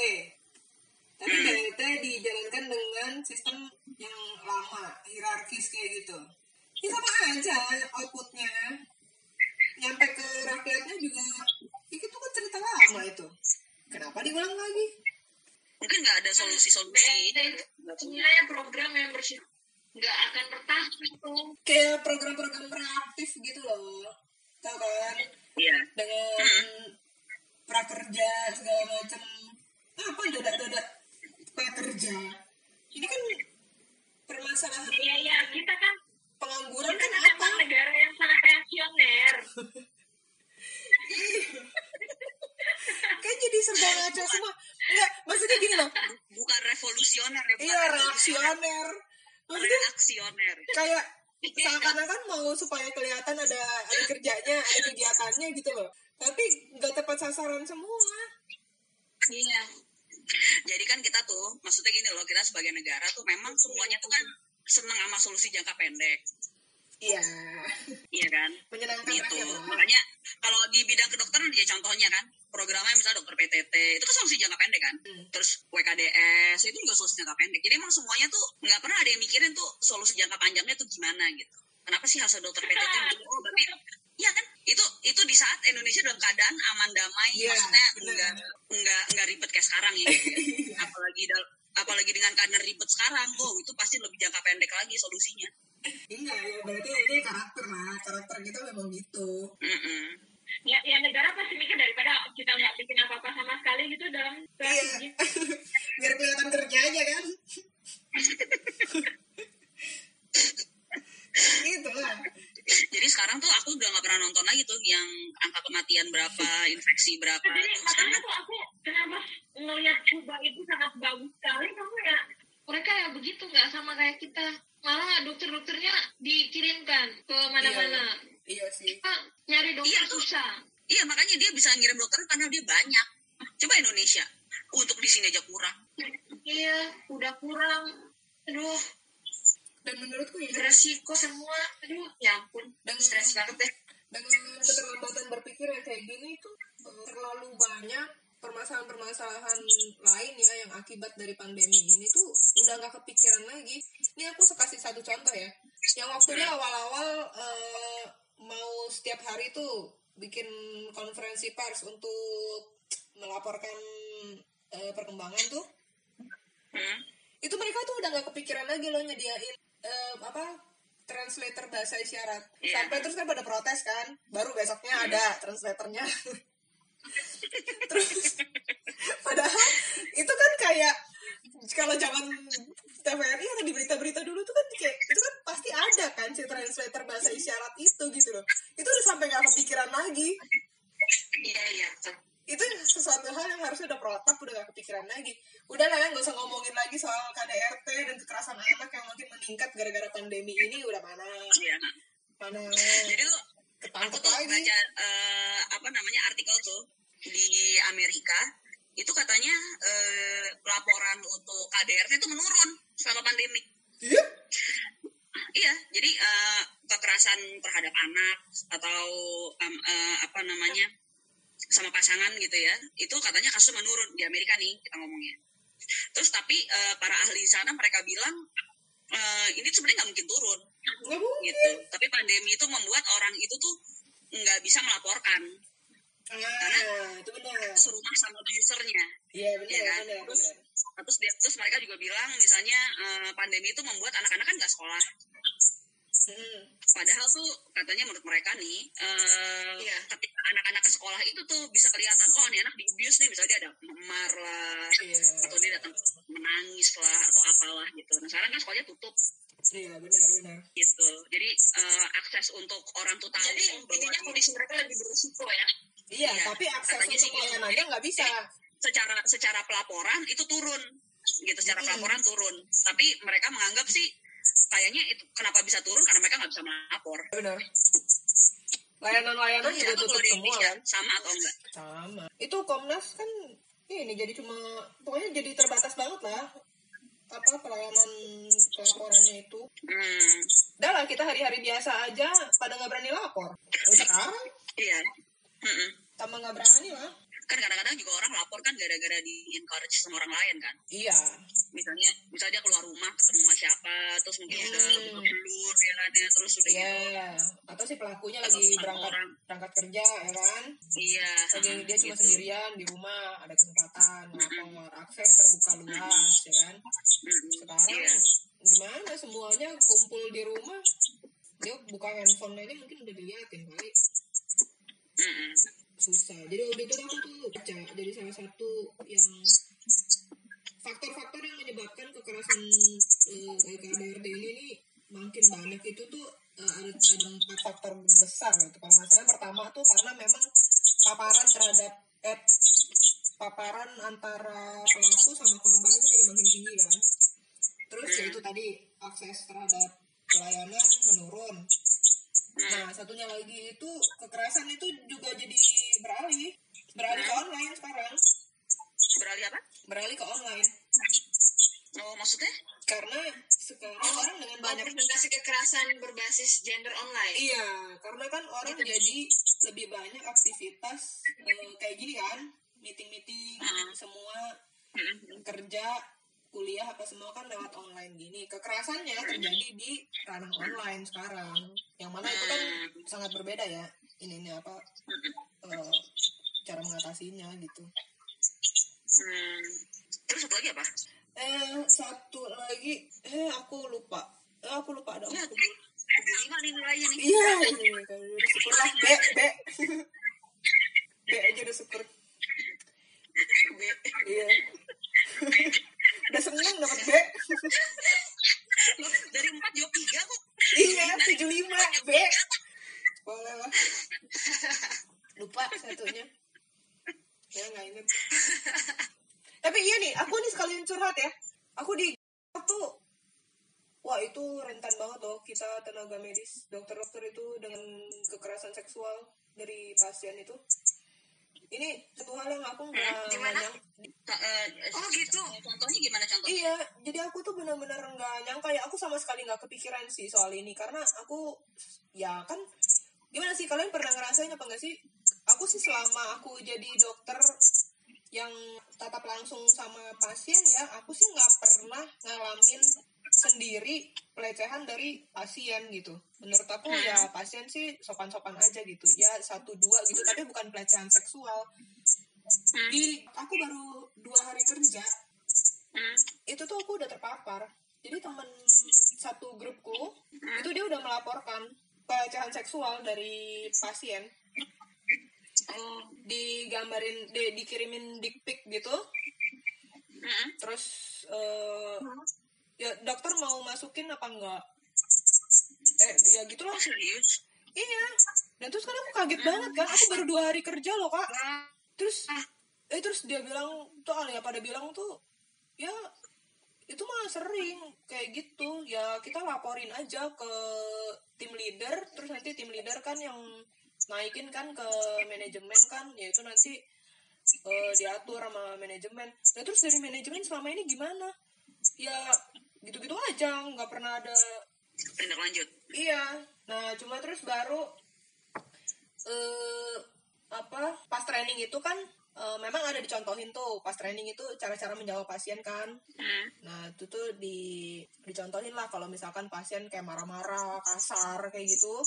Tapi BLT dijalankan dengan sistem yang lama, hierarkis kayak gitu. Ya sama aja outputnya. Nyampe ke rakyatnya juga, ya itu kan cerita lama itu. Kenapa diulang lagi? mungkin nggak ada solusi-solusi sebenarnya program yang bersih nggak akan bertahan tuh Kayak program-program reaktif gitu loh. Tau kan? iya Dengan prakerja segala macam. Apa doda-doda prakerja? Ini kan permasalahan iya iya kita kan pengangguran kita kan kan apa? negara yang sangat reaksioner Kayak jadi serba ngaco semua. Enggak, maksudnya gini loh. bukan revolusioner ya bukan Iya, revolusioner reaksioner. Maksudnya reaksioner kayak seakan-akan mau supaya kelihatan ada ada kerjanya, ada kegiatannya gitu loh. Tapi nggak tepat sasaran semua. iya. Jadi kan kita tuh maksudnya gini loh kita sebagai negara tuh memang semuanya tuh kan senang sama solusi jangka pendek. Iya. iya kan? Menyenangkan gitu. rakyat makanya kalau di bidang kedokteran ya contohnya kan programnya misalnya dokter PTT itu kan solusi jangka pendek kan Hmm. terus WKDS itu juga solusi jangka pendek jadi emang semuanya tuh nggak pernah ada yang mikirin tuh solusi jangka panjangnya tuh gimana gitu kenapa sih ada dokter PTT gitu? oh berarti ya kan itu itu di saat Indonesia dalam keadaan aman damai Iya, maksudnya enggak enggak enggak ribet kayak sekarang ya apalagi dal- apalagi dengan keadaan ribet sekarang oh itu pasti lebih jangka pendek lagi solusinya Iya, ya berarti ini karakter lah. Karakter kita memang gitu. Mm-mm. Ya, ya negara pasti mikir daripada kita nggak bikin apa-apa sama sekali gitu dalam Iya. Biar kelihatan kerja aja kan. gitu lah. Jadi sekarang tuh aku udah nggak pernah nonton lagi tuh yang angka kematian berapa, infeksi berapa. jadi Tuh makanya sekarang tuh aku kenapa ngelihat Cuba itu sangat bagus sekali kamu ya mereka ya begitu nggak sama kayak kita. Malah dokter-dokternya dikirimkan ke mana-mana. Iya sih. kita nyari dokter Iya, tuh. susah. Iya makanya dia bisa ngirim dokter karena dia banyak. Coba Indonesia. Untuk di sini aja kurang. iya udah kurang. Aduh. Dan menurutku ya, beresiko semua. Aduh ya ampun. Dan- stres banget deh. dengan keterlambatan berpikir yang kayak gini itu eh, terlalu banyak permasalahan-permasalahan lain ya yang akibat dari pandemi ini tuh udah nggak kepikiran lagi. Ini aku kasih satu contoh ya. Yang waktunya awal-awal eh, mau setiap hari tuh bikin konferensi pers untuk melaporkan eh, perkembangan tuh Hmm? itu mereka tuh udah nggak kepikiran lagi loh nyediain eh, apa translator bahasa isyarat Iya. sampai terus kan pada protes kan baru besoknya ada translatornya terus padahal itu kan kayak kalau zaman TVRI atau di berita-berita dulu tuh kan kayak itu kan pasti ada kan si translator bahasa isyarat itu gitu loh. Itu udah sampai nggak kepikiran lagi. Iya iya. itu sesuatu hal yang harusnya udah protap udah gak kepikiran lagi. Udah lah ya nggak usah ngomongin lagi soal KDRT dan kekerasan anak yang makin meningkat gara-gara pandemi ini. Udah mana? Iya. mana? Jadi tuh aku tuh lagi. baca eh, apa namanya artikel tuh di Amerika itu katanya eh, laporan untuk KDRT itu menurun selama pandemi. iya Iya, jadi eh, kekerasan terhadap anak atau em, eh, apa namanya sama pasangan gitu ya, itu katanya kasus menurun di Amerika nih kita ngomongnya. Terus tapi eh, para ahli sana mereka bilang eh, ini sebenarnya nggak mungkin turun nggak mungkin gitu. Tapi pandemi itu membuat orang itu tuh nggak bisa melaporkan ah itu benar serumah sama usernya. iya benar Iya kan? benar Terus, benar terus terus mereka juga bilang misalnya eh, pandemi itu membuat anak-anak kan nggak sekolah Hmm. padahal tuh katanya menurut mereka nih eh, Iya. ketika anak-anak ke sekolah itu tuh bisa kelihatan oh nih anak di abuse nih misalnya dia ada memar lah Iya. atau dia datang menangis lah atau apalah gitu nah sekarang kan sekolahnya tutup Iya, benar, benar. gitu jadi eh, akses untuk orang tuh tahu Jadi intinya di- kondisi mereka lebih berisiko ya. Iya, Iya, tapi akses katanya untuk gitu. layanannya nggak bisa. secara secara pelaporan itu turun gitu secara Hmm. pelaporan turun tapi mereka menganggap sih kayaknya itu kenapa bisa turun karena mereka nggak bisa melapor Benar. Layanan-layanan juga itu tutup semua kan. sama atau enggak Sama. Itu Komnas kan ini jadi cuma pokoknya jadi terbatas banget lah apa pelayanan pelaporannya itu. hmm, Udah lah kita hari-hari biasa aja pada nggak berani lapor. Sekarang iya Mm-mm. tambah nggak berani lah. kan kadang-kadang juga orang lapor kan gara-gara di encourage sama orang lain kan Iya. misalnya misalnya dia keluar rumah ketemu sama siapa terus mungkin udah Hmm. buka belur ya kan ya terus udah Iya. gitu Atau si pelakunya Atau lagi berangkat orang. berangkat kerja ya kan. iya Lagi mm, dia cuma gitu. sendirian di rumah ada kesempatan lapor akses terbuka luas ya kan. Mm-mm. sekarang iya gimana semuanya kumpul di rumah dia buka handphone aja mungkin udah diliatin kali Susah. Jadi waktu itu aku tuh? Baca. Jadi salah satu yang faktor-faktor yang menyebabkan kekerasan eh, KDRT ini nih makin banyak itu tuh eh, ada, ada empat faktor besar gitu. Kalau nggak salah pertama tuh karena memang paparan terhadap eh, paparan antara pelaku sama korban itu jadi makin tinggi kan. Terus ya itu tadi akses terhadap pelayanan menurun nah satunya lagi itu kekerasan itu juga jadi beralih beralih ke online sekarang. Beralih apa? Beralih ke online. Oh maksudnya? Karena sekarang orang dengan banyak Representasi kekerasan berbasis gender online. iya karena kan orang jadi lebih banyak aktivitas eh, kayak gini kan meeting meeting Mm. semua Mm-mm. kerja kuliah apa semua kan lewat online gini. Kekerasannya terjadi di ranah online sekarang. Yang mana itu kan sangat berbeda ya. Ini ini apa eh, cara mengatasinya gitu. Hmm. terus satu lagi apa? Eh satu lagi eh aku lupa. Eh aku lupa ada aku lima nih nilainya nih. iya ini udah syukur lah B B B aja udah syukur B. iya udah seneng dapat B Loh, dari empat jawab tiga kok. iya tujuh lima B boleh lah lupa satunya ya nggak inget tapi iya nih aku nih sekalian curhat ya aku di tuh wah itu rentan banget loh kita tenaga medis dokter-dokter itu dengan kekerasan seksual dari pasien itu ini satu hal yang aku nggak Gimana? nggak nyang- eh, Oh, gitu. Contohnya gimana contohnya? Iya, jadi aku tuh benar-benar nggak nyangka ya. Aku sama sekali nggak kepikiran sih soal ini karena aku ya kan gimana sih kalian pernah ngerasain apa nggak sih? Aku sih selama aku jadi dokter yang tatap langsung sama pasien ya, aku sih nggak pernah ngalamin sendiri pelecehan dari pasien gitu. Menurut aku ya pasien sih sopan-sopan aja gitu. Ya satu dua gitu, tapi bukan pelecehan seksual. Di aku baru dua hari kerja, Hmm. itu tuh aku udah terpapar jadi teman satu grupku itu dia udah melaporkan pelecehan seksual dari pasien Oh. digambarin di, dikirimin dick pic gitu Hmm. terus eh, ya dokter mau masukin apa enggak? Eh ya gitulah. Oh, serius? iya. Dan terus kan aku kaget banget kan. Aku baru dua hari kerja loh kak. Terus eh terus dia bilang tuh ya pada bilang tuh ya itu mah sering kayak gitu. Ya kita laporin aja ke tim leader. Terus nanti tim leader kan yang naikin kan ke manajemen kan. Yaitu nanti eh, diatur sama manajemen. Nah terus dari manajemen selama ini gimana? Ya gitu-gitu aja nggak pernah ada Tindak lanjut. Iya. Nah, cuma terus baru eh apa pas training itu kan eh, memang ada dicontohin tuh pas training itu cara-cara menjawab pasien kan. Hmm. Nah, itu tuh di dicontohin lah kalau misalkan pasien kayak marah-marah, kasar kayak gitu.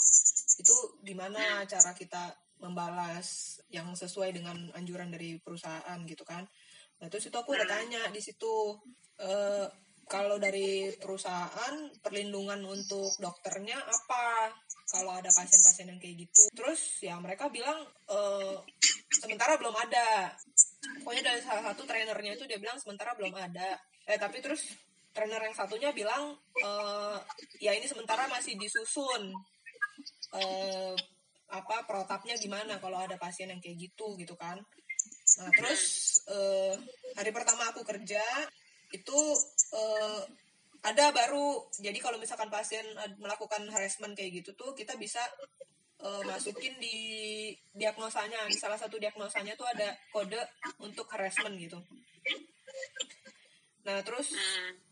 Itu gimana cara kita membalas yang sesuai dengan anjuran dari perusahaan gitu kan. nah terus itu aku udah tanya di situ eh, kalau dari perusahaan perlindungan untuk dokternya apa? Kalau ada pasien-pasien yang kayak gitu. Terus ya mereka bilang eh, sementara belum ada. Pokoknya dari salah satu trainernya itu dia bilang sementara belum ada. Eh tapi terus trainer yang satunya bilang eh, ya ini sementara masih disusun eh, apa protapnya gimana kalau ada pasien yang kayak gitu gitu kan. Nah terus eh, hari pertama aku kerja itu eh, ada baru. Jadi kalau misalkan pasien melakukan harassment kayak gitu tuh kita bisa eh, masukin di diagnosanya. Di salah satu diagnosanya tuh ada kode untuk harassment gitu. Nah terus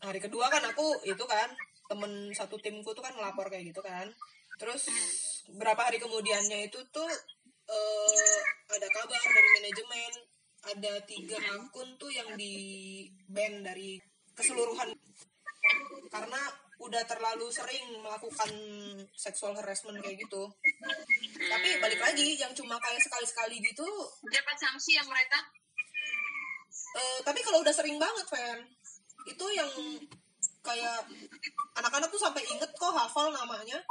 hari kedua kan aku itu kan temen satu timku tuh kan melapor kayak gitu kan. Terus berapa hari kemudiannya itu tuh eh, ada kabar dari manajemen. Ada tiga akun tuh yang di ban dari keseluruhan. Karena udah terlalu sering melakukan sexual harassment kayak gitu. Tapi balik lagi yang cuma kayak sekali-sekali gitu dapat sanksi yang mereka? Eh, tapi kalau udah sering banget Fan itu yang kayak anak-anak tuh sampai inget kok hafal namanya.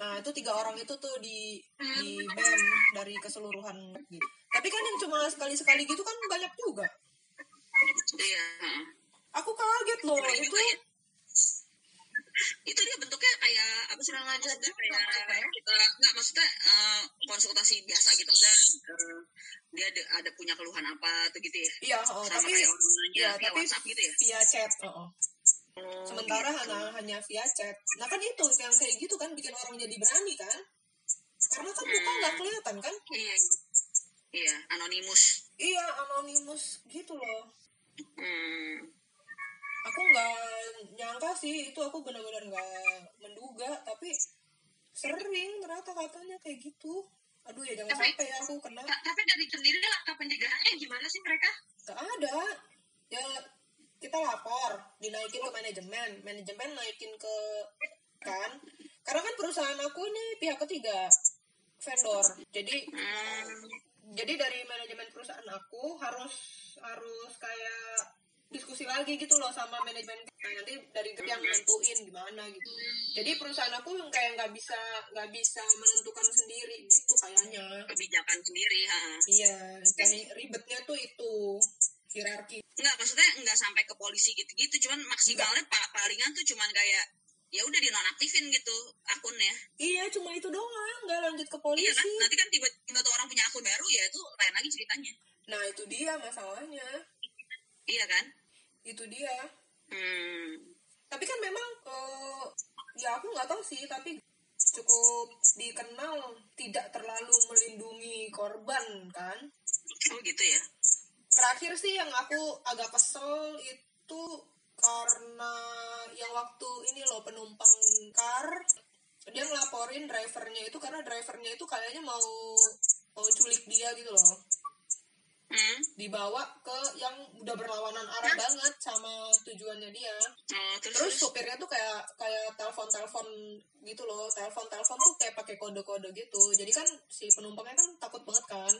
Nah itu tiga orang itu tuh di di ban dari keseluruhan. Gitu tapi kan yang cuma sekali-sekali gitu kan banyak juga. Iya. Aku kaget loh itu ya. itu dia bentuknya kayak apa sih namanya kayak kita nggak maksudnya eh, konsultasi biasa gitu misalnya eh, dia ada, ada punya keluhan apa tuh gitu ya iya oh, sama tapi kayak nanya ya via tapi WhatsApp gitu ya via chat oh, oh. Oh, sementara gitu. hanya hanya via chat nah kan itu yang kayak gitu kan bikin orang jadi berani kan karena kan muka nggak kelihatan kan iya iya. iya anonimus iya anonimus gitu loh hmm. Nggak nyangka sih itu aku benar-benar nggak menduga tapi sering ternyata katanya kayak gitu. Aduh ya jangan Tapi- sampai ya aku kena. Ta- tapi dari sendiri langkah pencegahannya gimana sih mereka? Nggak ada. Ya kita lapor dinaikin ke manajemen. Manajemen naikin ke kan? Karena kan perusahaan aku ini pihak ketiga vendor. Jadi Hmm. jadi dari manajemen perusahaan aku harus harus kayak diskusi lagi gitu loh sama manajemen Nah, nanti dari grup yang nentuin gimana gitu jadi perusahaan aku yang kayak nggak bisa nggak bisa menentukan sendiri gitu kayaknya kebijakan sendiri ha. iya kayak ribetnya tuh itu hierarki Enggak, maksudnya enggak sampai ke polisi gitu-gitu, cuman maksimalnya pa- palingan tuh cuman kayak ya udah dinonaktifin gitu akunnya. iya cuma itu doang nggak lanjut ke Iya polisi kan? Nanti kan tiba-tiba tuh orang punya akun baru ya itu lain lagi ceritanya. nah itu dia masalahnya Iya kan? Itu dia Hmm. tapi kan memang eh, ya aku nggak tahu sih tapi cukup dikenal tidak terlalu melindungi korban kan Oh gitu ya. terakhir sih yang aku agak kesel itu karena yang waktu ini loh penumpang car dia ngelaporin drivernya itu karena drivernya itu kayaknya mau mau culik dia gitu loh. Dibawa ke yang udah berlawanan arah banget sama tujuannya dia. Oh, terus, terus supirnya tuh kayak kayak telepon telepon gitu loh. Telepon telepon tuh kayak pakai kode kode gitu. Jadi kan si penumpangnya kan takut banget kan.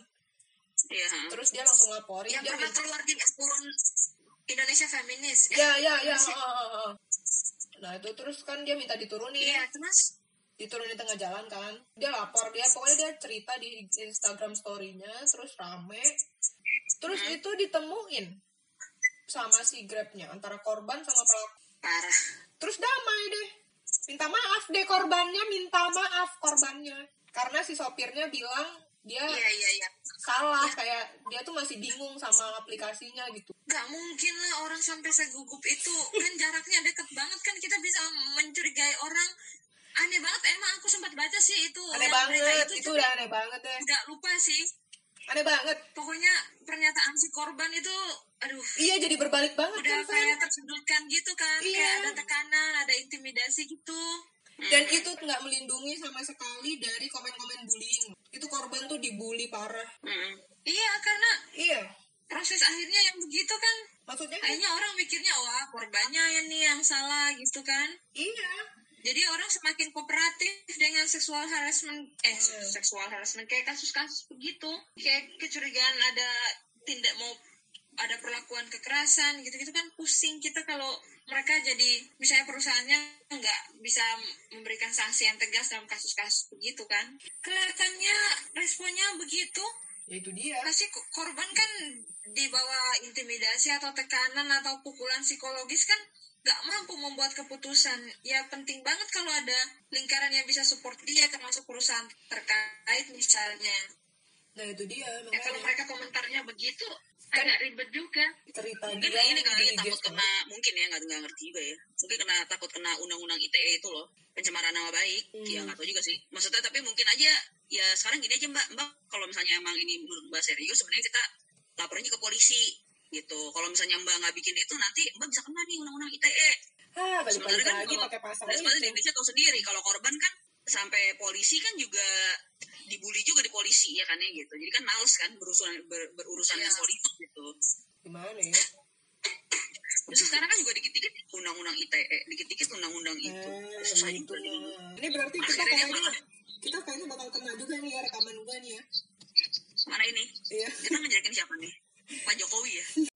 Iya. ha. terus dia langsung laporin. Yang dia pernah keluar di akun Indonesia feminis ya? Ya ya ah. nah itu terus kan dia minta diturunin. Iya terus? Diturunin tengah jalan kan. Dia lapor dia pokoknya dia cerita di Instagram story-nya terus rame terus itu ditemuin sama si grabnya antara korban sama pelaku. Parah. terus damai deh. Minta maaf deh korbannya minta maaf korbannya. Karena si sopirnya bilang dia Iya iya iya. salah kayak dia tuh masih bingung sama aplikasinya gitu. Nggak mungkin lah orang sampai segugup itu. Kan jaraknya deket banget kan kita bisa mencurigai orang. Aneh banget emang aku sempat baca sih itu. Aneh banget itu, itu udah aneh banget deh. Nggak lupa sih aneh banget. Pokoknya pernyataan si korban itu aduh. Iya jadi berbalik banget udah kan kayak tersudutkan gitu kan Iya. kayak ada tekanan ada intimidasi gitu. Dan itu nggak melindungi sama sekali dari komen-komen bullying. Itu korban tuh dibully parah. Hmm. iya karena iya. proses akhirnya yang begitu kan. Maksudnya? Kayaknya orang mikirnya wah korbannya yang nih yang salah gitu kan. Iya jadi orang semakin kooperatif dengan seksual harassment eh Hmm. seksual harassment kayak kasus-kasus begitu. Kayak kecurigaan ada tindak mau ada perlakuan kekerasan gitu-gitu kan pusing kita kalau mereka jadi misalnya perusahaannya nggak bisa memberikan sanksi yang tegas dalam kasus-kasus begitu kan. Kelihatannya responnya begitu. Ya itu dia. Pasti ko- korban kan di bawah intimidasi atau tekanan atau pukulan psikologis kan nggak mampu membuat keputusan. Ya penting banget kalau ada lingkaran yang bisa support dia termasuk perusahaan terkait misalnya. Nah itu dia ya kalau mereka komentarnya begitu agak ribet juga. cerita mungkin dia ini kali di takut kena mungkin ya nggak nggak ngerti juga ya. Mungkin kena takut kena undang-undang ITE itu loh pencemaran nama baik. Hmm. ya nggak tahu juga sih. Maksudnya tapi mungkin aja ya sekarang gini aja mbak. Mbak kalau misalnya emang ini menurut mbak serius sebenarnya kita laporannya ke polisi gitu. Kalau misalnya mbak nggak bikin itu nanti mbak bisa kena nih undang-undang ITE ah sebenarnya kan lagi kalau pakai pasal sebenarnya di Indonesia tahu sendiri. Kalau korban kan sampai polisi kan juga dibully juga di polisi ya kan ya gitu. Jadi kan males kan berurusan ber- berurusan dengan politik gitu. Gimana ya? Terus sekarang kan juga dikit-dikit undang-undang ITE, dikit-dikit undang-undang itu. Ah, Susah itu ini berarti kita Akhirnya kayaknya kita kayaknya bakal kena juga nih ya rekaman gue nih ya. Mana ini? iya. Kita ngejelekin siapa nih? Pak Jokowi ya?